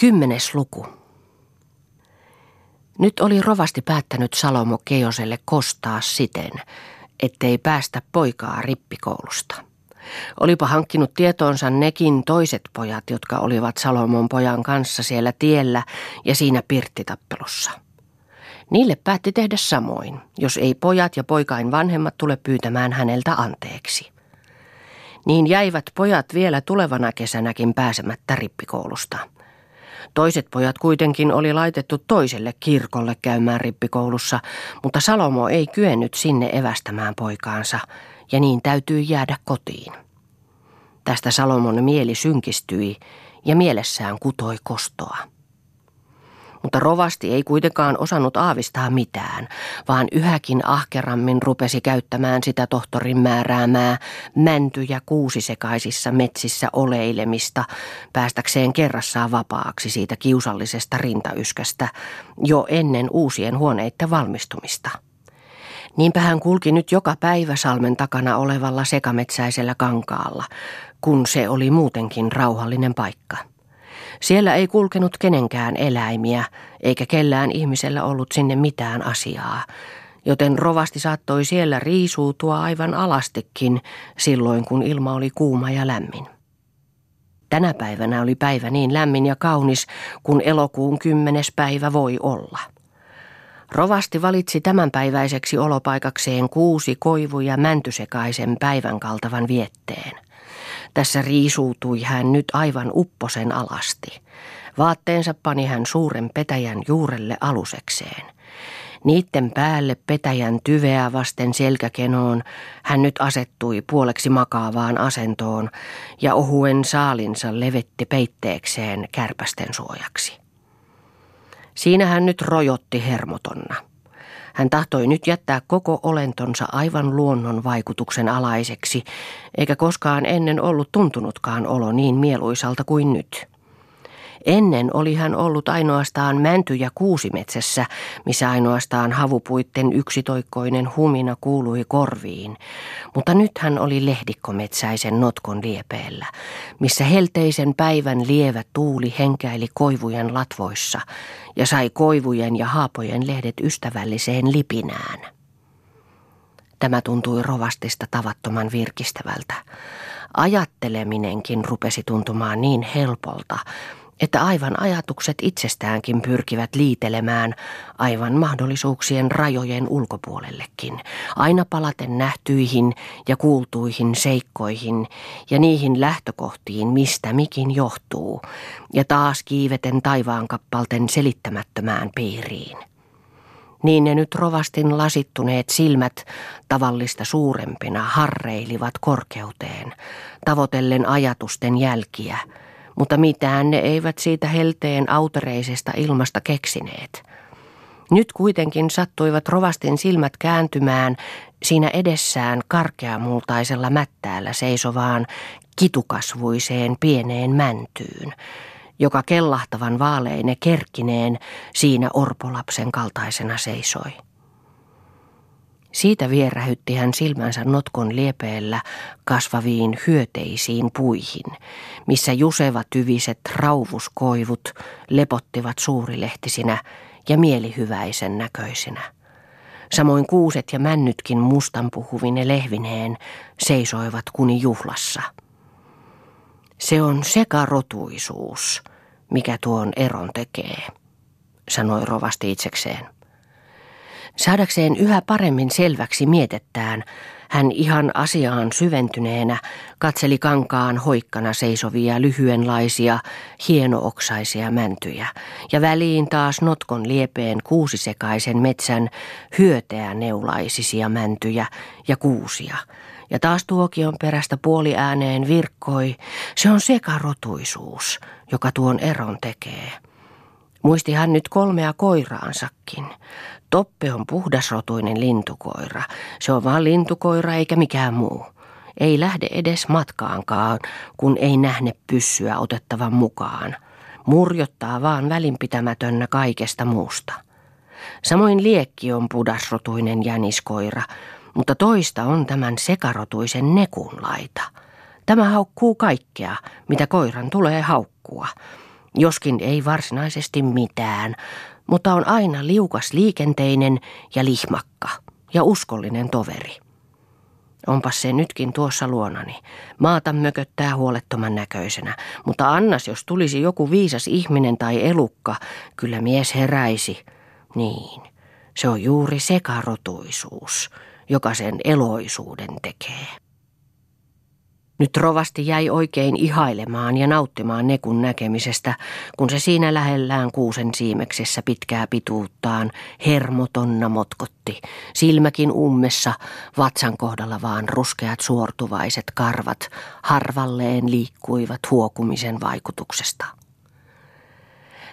Kymmenes luku. Nyt oli rovasti päättänyt Salomo Keoselle kostaa siten, ettei päästä poikaa rippikoulusta. Olipa hankkinut tietoonsa nekin toiset pojat, jotka olivat Salomon pojan kanssa siellä tiellä ja siinä pirttitappelussa. Niille päätti tehdä samoin, jos ei pojat ja poikain vanhemmat tule pyytämään häneltä anteeksi. Niin jäivät pojat vielä tulevana kesänäkin pääsemättä rippikoulusta – Toiset pojat kuitenkin oli laitettu toiselle kirkolle käymään rippikoulussa, mutta Salomo ei kyennyt sinne evästämään poikaansa, ja niin täytyy jäädä kotiin. Tästä Salomon mieli synkistyi, ja mielessään kutoi kostoa mutta rovasti ei kuitenkaan osannut aavistaa mitään, vaan yhäkin ahkerammin rupesi käyttämään sitä tohtorin määräämää mäntyjä kuusisekaisissa metsissä oleilemista, päästäkseen kerrassaan vapaaksi siitä kiusallisesta rintayskästä jo ennen uusien huoneiden valmistumista. Niinpä hän kulki nyt joka päivä salmen takana olevalla sekametsäisellä kankaalla, kun se oli muutenkin rauhallinen paikka. Siellä ei kulkenut kenenkään eläimiä, eikä kellään ihmisellä ollut sinne mitään asiaa, joten rovasti saattoi siellä riisuutua aivan alastikin silloin, kun ilma oli kuuma ja lämmin. Tänä päivänä oli päivä niin lämmin ja kaunis, kun elokuun kymmenes päivä voi olla. Rovasti valitsi tämänpäiväiseksi olopaikakseen kuusi koivu- ja mäntysekaisen päivän kaltavan vietteen – tässä riisuutui hän nyt aivan upposen alasti. Vaatteensa pani hän suuren petäjän juurelle alusekseen. Niitten päälle petäjän tyveä vasten selkäkenoon hän nyt asettui puoleksi makaavaan asentoon ja ohuen saalinsa levetti peitteekseen kärpästen suojaksi. Siinä hän nyt rojotti hermotonna – hän tahtoi nyt jättää koko olentonsa aivan luonnon vaikutuksen alaiseksi, eikä koskaan ennen ollut tuntunutkaan olo niin mieluisalta kuin nyt. Ennen oli hän ollut ainoastaan mänty- ja kuusimetsässä, missä ainoastaan havupuitten yksitoikkoinen humina kuului korviin. Mutta nyt hän oli lehdikkometsäisen notkon liepeellä, missä helteisen päivän lievä tuuli henkäili koivujen latvoissa ja sai koivujen ja haapojen lehdet ystävälliseen lipinään. Tämä tuntui rovastista tavattoman virkistävältä. Ajatteleminenkin rupesi tuntumaan niin helpolta, että aivan ajatukset itsestäänkin pyrkivät liitelemään aivan mahdollisuuksien rajojen ulkopuolellekin, aina palaten nähtyihin ja kuultuihin seikkoihin ja niihin lähtökohtiin, mistä mikin johtuu, ja taas kiiveten taivaankappalten selittämättömään piiriin. Niin ne nyt rovastin lasittuneet silmät tavallista suurempina harreilivat korkeuteen, tavoitellen ajatusten jälkiä – mutta mitään ne eivät siitä helteen autereisesta ilmasta keksineet. Nyt kuitenkin sattuivat rovastin silmät kääntymään siinä edessään karkeamultaisella mättäällä seisovaan kitukasvuiseen pieneen mäntyyn, joka kellahtavan vaaleine kerkkineen siinä orpolapsen kaltaisena seisoi. Siitä vierähytti hän silmänsä notkon liepeellä kasvaviin hyöteisiin puihin, missä juseva tyviset rauvuskoivut lepottivat suurilehtisinä ja mielihyväisen näköisinä. Samoin kuuset ja männytkin mustan puhuvine lehvineen seisoivat kuni juhlassa. Se on sekarotuisuus, mikä tuon eron tekee, sanoi rovasti itsekseen. Saadakseen yhä paremmin selväksi mietettään, hän ihan asiaan syventyneenä katseli kankaan hoikkana seisovia lyhyenlaisia, hienooksaisia mäntyjä ja väliin taas notkon liepeen kuusisekaisen metsän hyöteä neulaisisia mäntyjä ja kuusia. Ja taas tuokion perästä puoliääneen virkkoi, se on sekarotuisuus, joka tuon eron tekee. Muisti hän nyt kolmea koiraansakin. Toppe on puhdasrotuinen lintukoira. Se on vain lintukoira eikä mikään muu. Ei lähde edes matkaankaan, kun ei nähne pyssyä otettavan mukaan. Murjottaa vaan välinpitämätönnä kaikesta muusta. Samoin liekki on pudasrotuinen jäniskoira, mutta toista on tämän sekarotuisen nekunlaita. Tämä haukkuu kaikkea, mitä koiran tulee haukkua Joskin ei varsinaisesti mitään, mutta on aina liukas liikenteinen ja lihmakka ja uskollinen toveri. Onpas se nytkin tuossa luonani. Maata mököttää huolettoman näköisenä, mutta annas jos tulisi joku viisas ihminen tai elukka, kyllä mies heräisi. Niin, se on juuri sekarotuisuus, joka sen eloisuuden tekee. Nyt rovasti jäi oikein ihailemaan ja nauttimaan nekun näkemisestä, kun se siinä lähellään kuusen siimeksessä pitkää pituuttaan hermotonna motkotti. Silmäkin ummessa, vatsan kohdalla vaan ruskeat suortuvaiset karvat harvalleen liikkuivat huokumisen vaikutuksesta.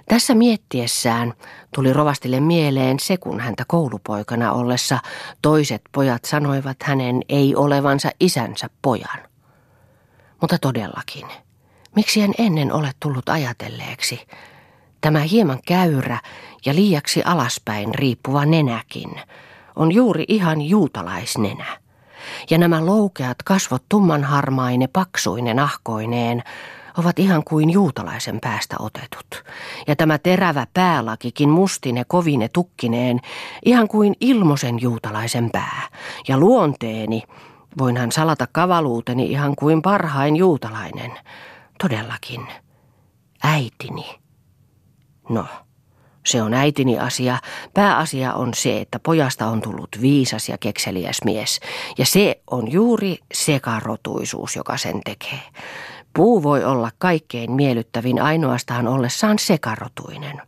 Tässä miettiessään tuli rovastille mieleen se, kun häntä koulupoikana ollessa toiset pojat sanoivat hänen ei olevansa isänsä pojan. Mutta todellakin, miksi en ennen ole tullut ajatelleeksi? Tämä hieman käyrä ja liiaksi alaspäin riippuva nenäkin on juuri ihan juutalaisnenä. Ja nämä loukeat kasvot tummanharmaine paksuinen ahkoineen ovat ihan kuin juutalaisen päästä otetut. Ja tämä terävä päälakikin mustine kovine tukkineen, ihan kuin ilmosen juutalaisen pää. Ja luonteeni, Voinhan salata kavaluuteni ihan kuin parhain juutalainen. Todellakin. Äitini. No, se on äitini asia. Pääasia on se, että pojasta on tullut viisas ja kekseliäs mies. Ja se on juuri sekarotuisuus, joka sen tekee. Puu voi olla kaikkein miellyttävin ainoastaan ollessaan sekarotuinen.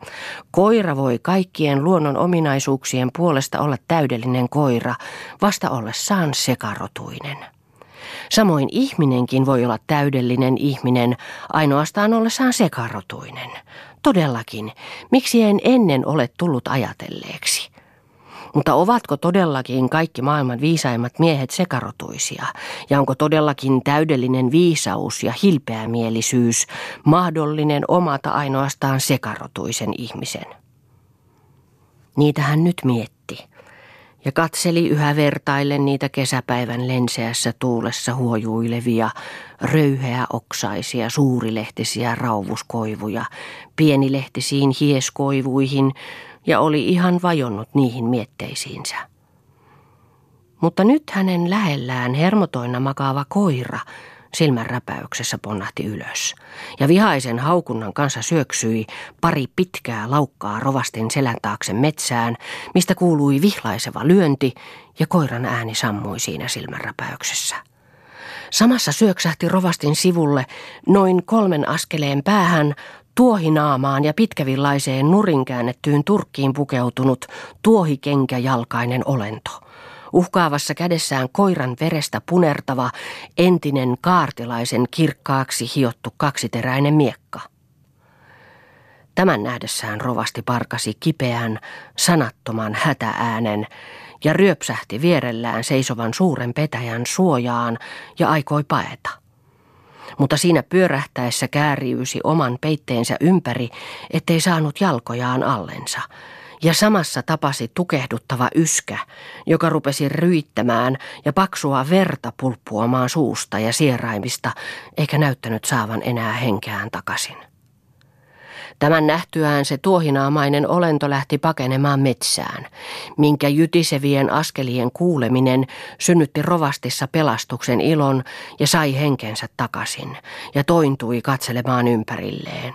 Koira voi kaikkien luonnon ominaisuuksien puolesta olla täydellinen koira, vasta ollessaan sekarotuinen. Samoin ihminenkin voi olla täydellinen ihminen ainoastaan ollessaan sekarotuinen. Todellakin, miksi en ennen ole tullut ajatelleeksi? Mutta ovatko todellakin kaikki maailman viisaimmat miehet sekarotuisia? Ja onko todellakin täydellinen viisaus ja hilpeämielisyys mahdollinen omata ainoastaan sekarotuisen ihmisen? Niitä hän nyt mietti ja katseli yhä vertaillen niitä kesäpäivän lenseässä tuulessa huojuilevia, röyheä oksaisia, suurilehtisiä rauvuskoivuja, pienilehtisiin hieskoivuihin, ja oli ihan vajonnut niihin mietteisiinsä. Mutta nyt hänen lähellään hermotoina makaava koira silmän räpäyksessä ponnahti ylös, ja vihaisen haukunnan kanssa syöksyi pari pitkää laukkaa rovastin selän taakse metsään, mistä kuului vihlaiseva lyönti, ja koiran ääni sammui siinä silmänräpäyksessä. Samassa syöksähti rovastin sivulle noin kolmen askeleen päähän tuohinaamaan ja pitkävillaiseen nurin käännettyyn turkkiin pukeutunut tuohikenkäjalkainen olento. Uhkaavassa kädessään koiran verestä punertava entinen kaartilaisen kirkkaaksi hiottu kaksiteräinen miekka. Tämän nähdessään rovasti parkasi kipeän, sanattoman hätääänen ja ryöpsähti vierellään seisovan suuren petäjän suojaan ja aikoi paeta mutta siinä pyörähtäessä kääriysi oman peitteensä ympäri, ettei saanut jalkojaan allensa. Ja samassa tapasi tukehduttava yskä, joka rupesi ryittämään ja paksua verta pulppuamaan suusta ja sieraimista, eikä näyttänyt saavan enää henkeään takaisin. Tämän nähtyään se tuohinaamainen olento lähti pakenemaan metsään, minkä jytisevien askelien kuuleminen synnytti rovastissa pelastuksen ilon ja sai henkensä takaisin ja tointui katselemaan ympärilleen.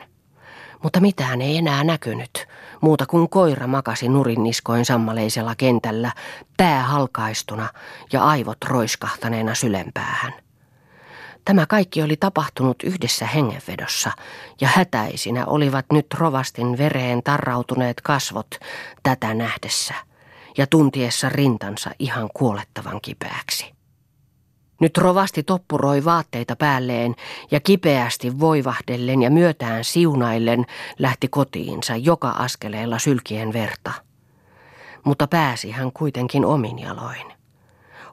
Mutta mitään ei enää näkynyt, muuta kuin koira makasi nurinniskoin sammaleisella kentällä, pää halkaistuna ja aivot roiskahtaneena sylempäähän. Tämä kaikki oli tapahtunut yhdessä hengenvedossa, ja hätäisinä olivat nyt rovastin vereen tarrautuneet kasvot tätä nähdessä, ja tuntiessa rintansa ihan kuolettavan kipeäksi. Nyt rovasti toppuroi vaatteita päälleen ja kipeästi voivahdellen ja myötään siunaillen lähti kotiinsa joka askeleella sylkien verta. Mutta pääsi hän kuitenkin omin jaloin.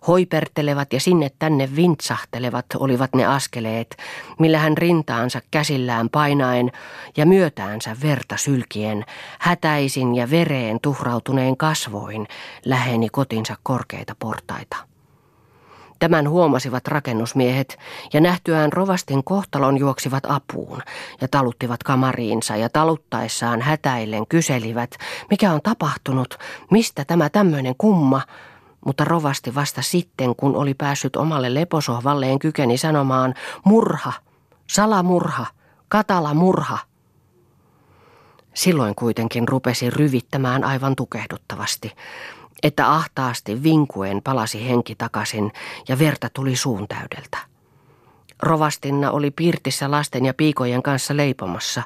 Hoipertelevat ja sinne tänne vintsahtelevat olivat ne askeleet, millä hän rintaansa käsillään painaen ja myötäänsä verta sylkien, hätäisin ja vereen tuhrautuneen kasvoin läheni kotinsa korkeita portaita. Tämän huomasivat rakennusmiehet ja nähtyään rovastin kohtalon juoksivat apuun ja taluttivat kamariinsa ja taluttaessaan hätäillen kyselivät, mikä on tapahtunut, mistä tämä tämmöinen kumma, mutta rovasti vasta sitten, kun oli päässyt omalle leposohvalleen kykeni sanomaan murha, salamurha, katala murha. Silloin kuitenkin rupesi ryvittämään aivan tukehduttavasti, että ahtaasti vinkuen palasi henki takaisin ja verta tuli suun täydeltä. Rovastinna oli pirtissä lasten ja piikojen kanssa leipomassa.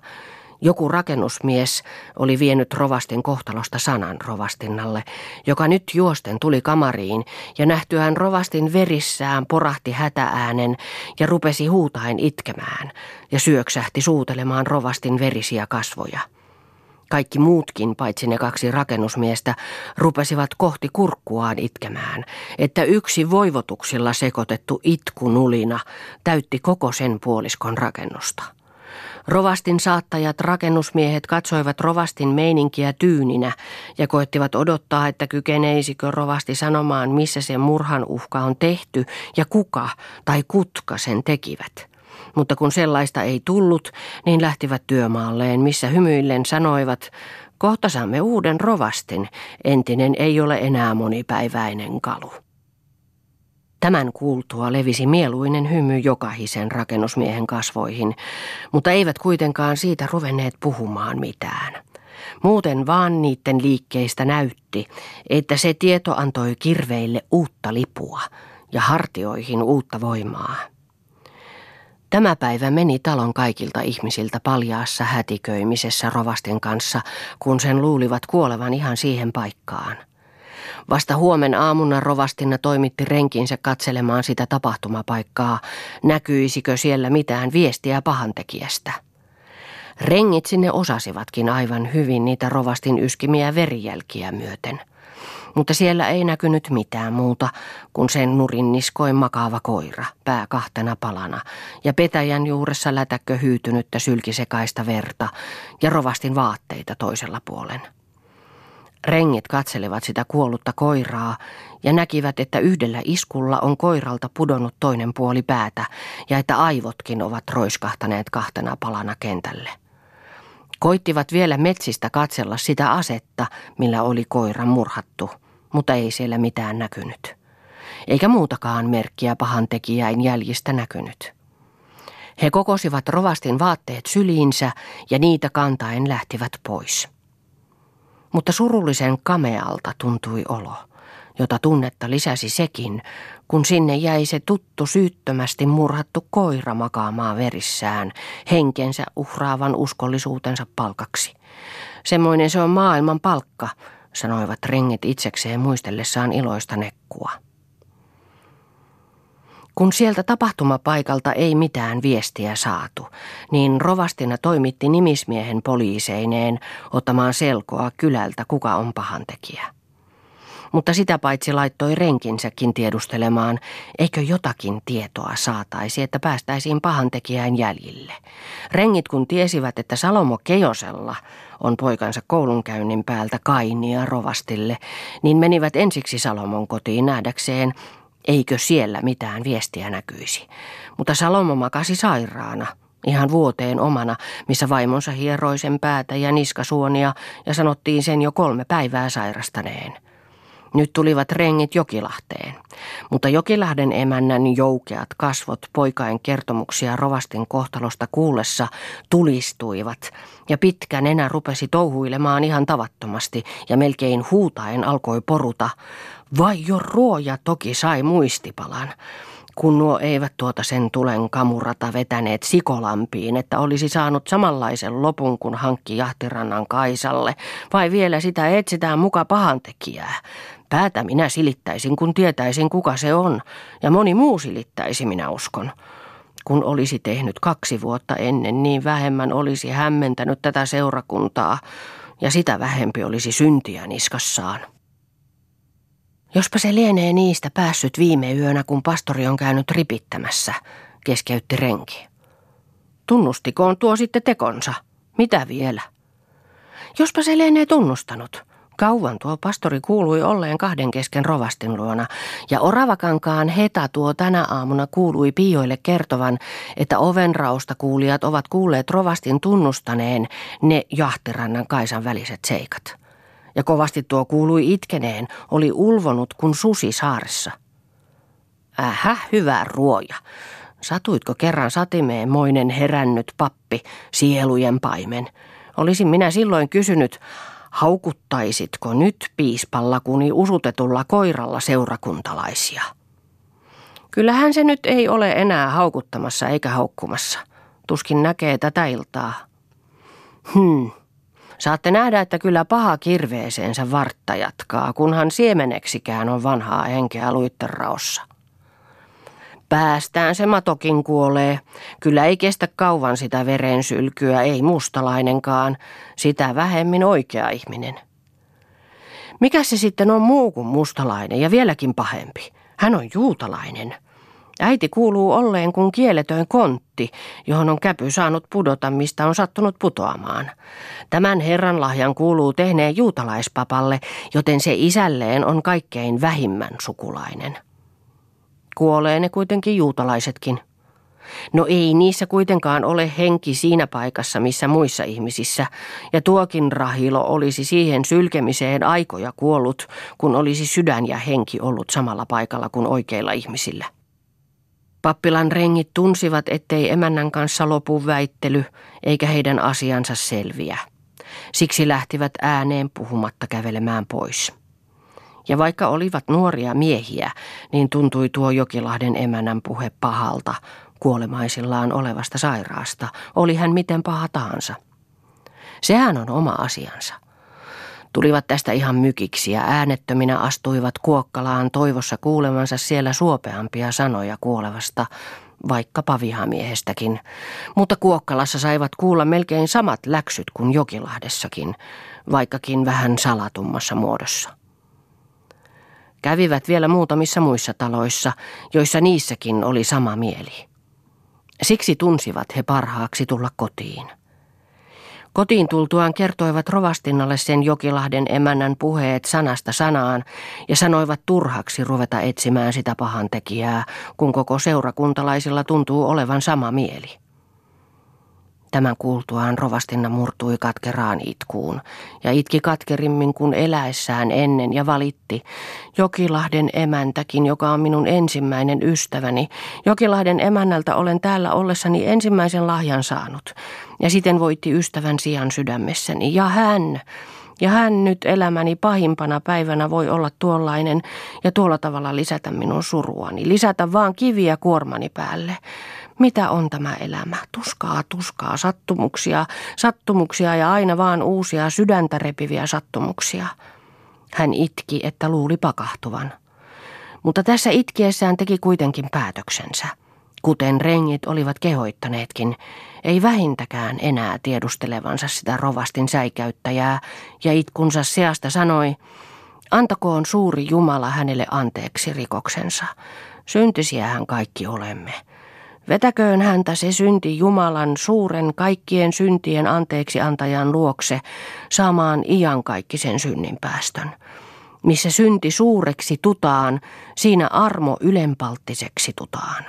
Joku rakennusmies oli vienyt rovastin kohtalosta sanan rovastinnalle, joka nyt juosten tuli kamariin ja nähtyään rovastin verissään porahti hätääänen ja rupesi huutaen itkemään ja syöksähti suutelemaan rovastin verisiä kasvoja. Kaikki muutkin, paitsi ne kaksi rakennusmiestä, rupesivat kohti kurkkuaan itkemään, että yksi voivotuksilla sekoitettu itkunulina täytti koko sen puoliskon rakennusta. Rovastin saattajat rakennusmiehet katsoivat rovastin meininkiä tyyninä ja koettivat odottaa, että kykeneisikö rovasti sanomaan, missä se murhan uhka on tehty ja kuka tai kutka sen tekivät mutta kun sellaista ei tullut, niin lähtivät työmaalleen, missä hymyillen sanoivat, kohta saamme uuden rovastin, entinen ei ole enää monipäiväinen kalu. Tämän kuultua levisi mieluinen hymy jokahisen rakennusmiehen kasvoihin, mutta eivät kuitenkaan siitä ruvenneet puhumaan mitään. Muuten vaan niiden liikkeistä näytti, että se tieto antoi kirveille uutta lipua ja hartioihin uutta voimaa. Tämä päivä meni talon kaikilta ihmisiltä paljaassa hätiköimisessä rovastin kanssa, kun sen luulivat kuolevan ihan siihen paikkaan. Vasta huomen aamuna rovastina toimitti renkinsä katselemaan sitä tapahtumapaikkaa, näkyisikö siellä mitään viestiä pahantekijästä. Rengit sinne osasivatkin aivan hyvin niitä rovastin yskimiä verijälkiä myöten – mutta siellä ei näkynyt mitään muuta kuin sen nurin niskoin makaava koira, pää kahtena palana, ja petäjän juuressa lätäkkö hyytynyttä sylkisekaista verta ja rovastin vaatteita toisella puolen. Rengit katselivat sitä kuollutta koiraa ja näkivät, että yhdellä iskulla on koiralta pudonnut toinen puoli päätä ja että aivotkin ovat roiskahtaneet kahtena palana kentälle. Koittivat vielä metsistä katsella sitä asetta, millä oli koira murhattu – mutta ei siellä mitään näkynyt. Eikä muutakaan merkkiä pahantekijäin jäljistä näkynyt. He kokosivat rovastin vaatteet syliinsä ja niitä kantaen lähtivät pois. Mutta surullisen kamealta tuntui olo, jota tunnetta lisäsi sekin, kun sinne jäi se tuttu syyttömästi murhattu koira makaamaan verissään, henkensä uhraavan uskollisuutensa palkaksi. Semmoinen se on maailman palkka, sanoivat rengit itsekseen muistellessaan iloista nekkua. Kun sieltä tapahtumapaikalta ei mitään viestiä saatu, niin rovastina toimitti nimismiehen poliiseineen ottamaan selkoa kylältä, kuka on pahantekijä mutta sitä paitsi laittoi renkinsäkin tiedustelemaan, eikö jotakin tietoa saataisi, että päästäisiin pahantekijään jäljille. Rengit kun tiesivät, että Salomo Kejosella on poikansa koulunkäynnin päältä kainia rovastille, niin menivät ensiksi Salomon kotiin nähdäkseen, eikö siellä mitään viestiä näkyisi. Mutta Salomo makasi sairaana, ihan vuoteen omana, missä vaimonsa hieroi sen päätä ja niskasuonia ja sanottiin sen jo kolme päivää sairastaneen. Nyt tulivat rengit Jokilahteen, mutta Jokilahden emännän joukeat kasvot poikain kertomuksia rovastin kohtalosta kuullessa tulistuivat ja pitkä nenä rupesi touhuilemaan ihan tavattomasti ja melkein huutaen alkoi poruta. Vai jo ruoja toki sai muistipalan kun nuo eivät tuota sen tulen kamurata vetäneet sikolampiin, että olisi saanut samanlaisen lopun kuin hankki jahtirannan Kaisalle, vai vielä sitä etsitään muka pahantekijää. Päätä minä silittäisin, kun tietäisin kuka se on, ja moni muu silittäisi, minä uskon. Kun olisi tehnyt kaksi vuotta ennen, niin vähemmän olisi hämmentänyt tätä seurakuntaa, ja sitä vähempi olisi syntiä niskassaan. Jospa se lienee niistä päässyt viime yönä, kun pastori on käynyt ripittämässä, keskeytti renki. Tunnustikoon tuo sitten tekonsa. Mitä vielä? Jospa se lienee tunnustanut, Kauan tuo pastori kuului olleen kahden kesken rovastin luona, ja Oravakankaan heta tuo tänä aamuna kuului Pioille kertovan, että ovenrausta kuulijat ovat kuulleet rovastin tunnustaneen ne jahtirannan Kaisan väliset seikat. Ja kovasti tuo kuului itkeneen, oli ulvonut kuin susi saaressa. Ähä, hyvä ruoja. Satuitko kerran satimeen moinen herännyt pappi, sielujen paimen? Olisin minä silloin kysynyt, Haukuttaisitko nyt piispalla kuni usutetulla koiralla seurakuntalaisia? Kyllähän se nyt ei ole enää haukuttamassa eikä haukkumassa. Tuskin näkee tätä iltaa. Hmm. Saatte nähdä, että kyllä paha kirveeseensä vartta jatkaa, kunhan siemeneksikään on vanhaa henkeä luitterraossa. Päästään se matokin kuolee. Kyllä ei kestä kauan sitä verensylkyä, ei mustalainenkaan, sitä vähemmin oikea ihminen. Mikä se sitten on muu kuin mustalainen ja vieläkin pahempi? Hän on juutalainen. Äiti kuuluu olleen kuin kieletöin kontti, johon on käpy saanut pudota, mistä on sattunut putoamaan. Tämän herran lahjan kuuluu tehneen juutalaispapalle, joten se isälleen on kaikkein vähimmän sukulainen. Kuolee ne kuitenkin juutalaisetkin. No ei niissä kuitenkaan ole henki siinä paikassa, missä muissa ihmisissä, ja tuokin rahilo olisi siihen sylkemiseen aikoja kuollut, kun olisi sydän ja henki ollut samalla paikalla kuin oikeilla ihmisillä. Pappilan rengit tunsivat, ettei emännän kanssa lopu väittely, eikä heidän asiansa selviä. Siksi lähtivät ääneen puhumatta kävelemään pois. Ja vaikka olivat nuoria miehiä, niin tuntui tuo Jokilahden emänän puhe pahalta, kuolemaisillaan olevasta sairaasta, oli hän miten paha tahansa. Sehän on oma asiansa. Tulivat tästä ihan mykiksi ja äänettöminä astuivat Kuokkalaan toivossa kuulemansa siellä suopeampia sanoja kuolevasta, vaikkapa vihamiehestäkin. Mutta Kuokkalassa saivat kuulla melkein samat läksyt kuin Jokilahdessakin, vaikkakin vähän salatummassa muodossa. Kävivät vielä muutamissa muissa taloissa, joissa niissäkin oli sama mieli. Siksi tunsivat he parhaaksi tulla kotiin. Kotiin tultuaan kertoivat Rovastinnalle sen Jokilahden emännän puheet sanasta sanaan ja sanoivat turhaksi ruveta etsimään sitä pahantekijää, kun koko seurakuntalaisilla tuntuu olevan sama mieli. Tämän kuultuaan rovastinna murtui katkeraan itkuun ja itki katkerimmin kuin eläessään ennen ja valitti. Jokilahden emäntäkin, joka on minun ensimmäinen ystäväni. Jokilahden emännältä olen täällä ollessani ensimmäisen lahjan saanut ja siten voitti ystävän sijan sydämessäni. Ja hän, ja hän nyt elämäni pahimpana päivänä voi olla tuollainen ja tuolla tavalla lisätä minun suruani, lisätä vaan kiviä kuormani päälle. Mitä on tämä elämä? Tuskaa, tuskaa, sattumuksia, sattumuksia ja aina vaan uusia sydäntä repiviä sattumuksia. Hän itki, että luuli pakahtuvan. Mutta tässä itkiessään teki kuitenkin päätöksensä. Kuten rengit olivat kehoittaneetkin, ei vähintäkään enää tiedustelevansa sitä rovastin säikäyttäjää, ja itkunsa seasta sanoi, antakoon suuri Jumala hänelle anteeksi rikoksensa. Syntisiähän kaikki olemme. Vetäköön häntä se synti Jumalan suuren kaikkien syntien anteeksi antajan luokse saamaan iankaikkisen synnin päästön. Missä synti suureksi tutaan, siinä armo ylenpalttiseksi tutaan.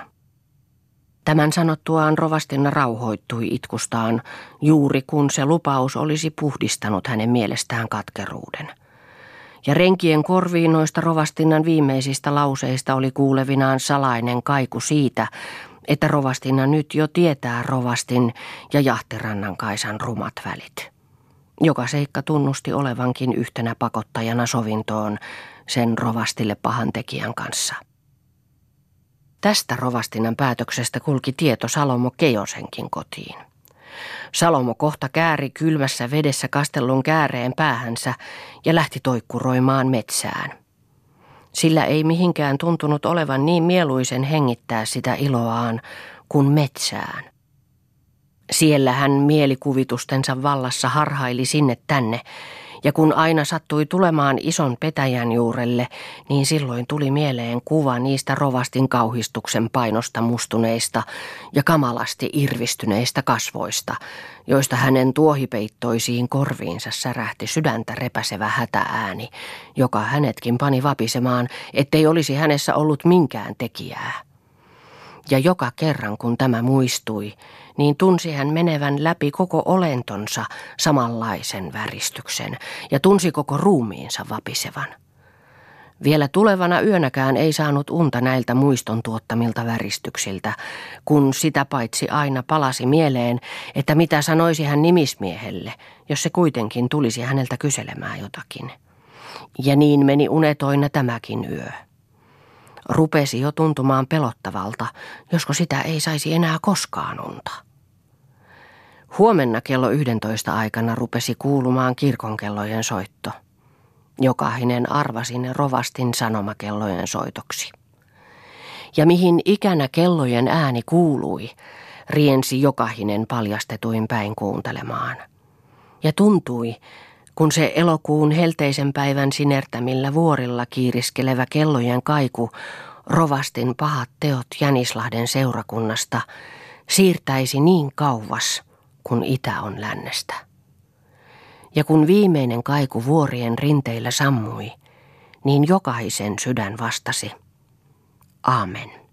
Tämän sanottuaan rovastina rauhoittui itkustaan, juuri kun se lupaus olisi puhdistanut hänen mielestään katkeruuden. Ja renkien korviin noista rovastinnan viimeisistä lauseista oli kuulevinaan salainen kaiku siitä, että rovastina nyt jo tietää rovastin ja Jahterannan Kaisan rumat välit. Joka seikka tunnusti olevankin yhtenä pakottajana sovintoon sen rovastille pahan tekijän kanssa. Tästä rovastinan päätöksestä kulki tieto Salomo Kejosenkin kotiin. Salomo kohta kääri kylmässä vedessä kastellun kääreen päähänsä ja lähti toikkuroimaan metsään – sillä ei mihinkään tuntunut olevan niin mieluisen hengittää sitä iloaan kuin metsään. Siellä hän mielikuvitustensa vallassa harhaili sinne tänne, Ja kun aina sattui tulemaan ison petäjän juurelle, niin silloin tuli mieleen kuva niistä rovastin kauhistuksen painosta mustuneista ja kamalasti irvistyneistä kasvoista, joista hänen tuohipeittoisiin korviinsa särähti sydäntä repäsevä hätäääni, joka hänetkin pani vapisemaan, ettei olisi hänessä ollut minkään tekijää. Ja joka kerran kun tämä muistui, niin tunsi hän menevän läpi koko olentonsa samanlaisen väristyksen ja tunsi koko ruumiinsa vapisevan. Vielä tulevana yönäkään ei saanut unta näiltä muiston tuottamilta väristyksiltä, kun sitä paitsi aina palasi mieleen, että mitä sanoisi hän nimismiehelle, jos se kuitenkin tulisi häneltä kyselemään jotakin. Ja niin meni unetoina tämäkin yö. Rupesi jo tuntumaan pelottavalta, josko sitä ei saisi enää koskaan unta. Huomenna kello 11 aikana rupesi kuulumaan kirkonkellojen soitto. Jokainen arvasi ne rovastin sanomakellojen soitoksi. Ja mihin ikänä kellojen ääni kuului, riensi jokainen paljastetuin päin kuuntelemaan. Ja tuntui, kun se elokuun helteisen päivän sinertämillä vuorilla kiiriskelevä kellojen kaiku rovastin pahat teot Jänislahden seurakunnasta siirtäisi niin kauas, kun itä on lännestä. Ja kun viimeinen kaiku vuorien rinteillä sammui, niin jokaisen sydän vastasi, Aamen.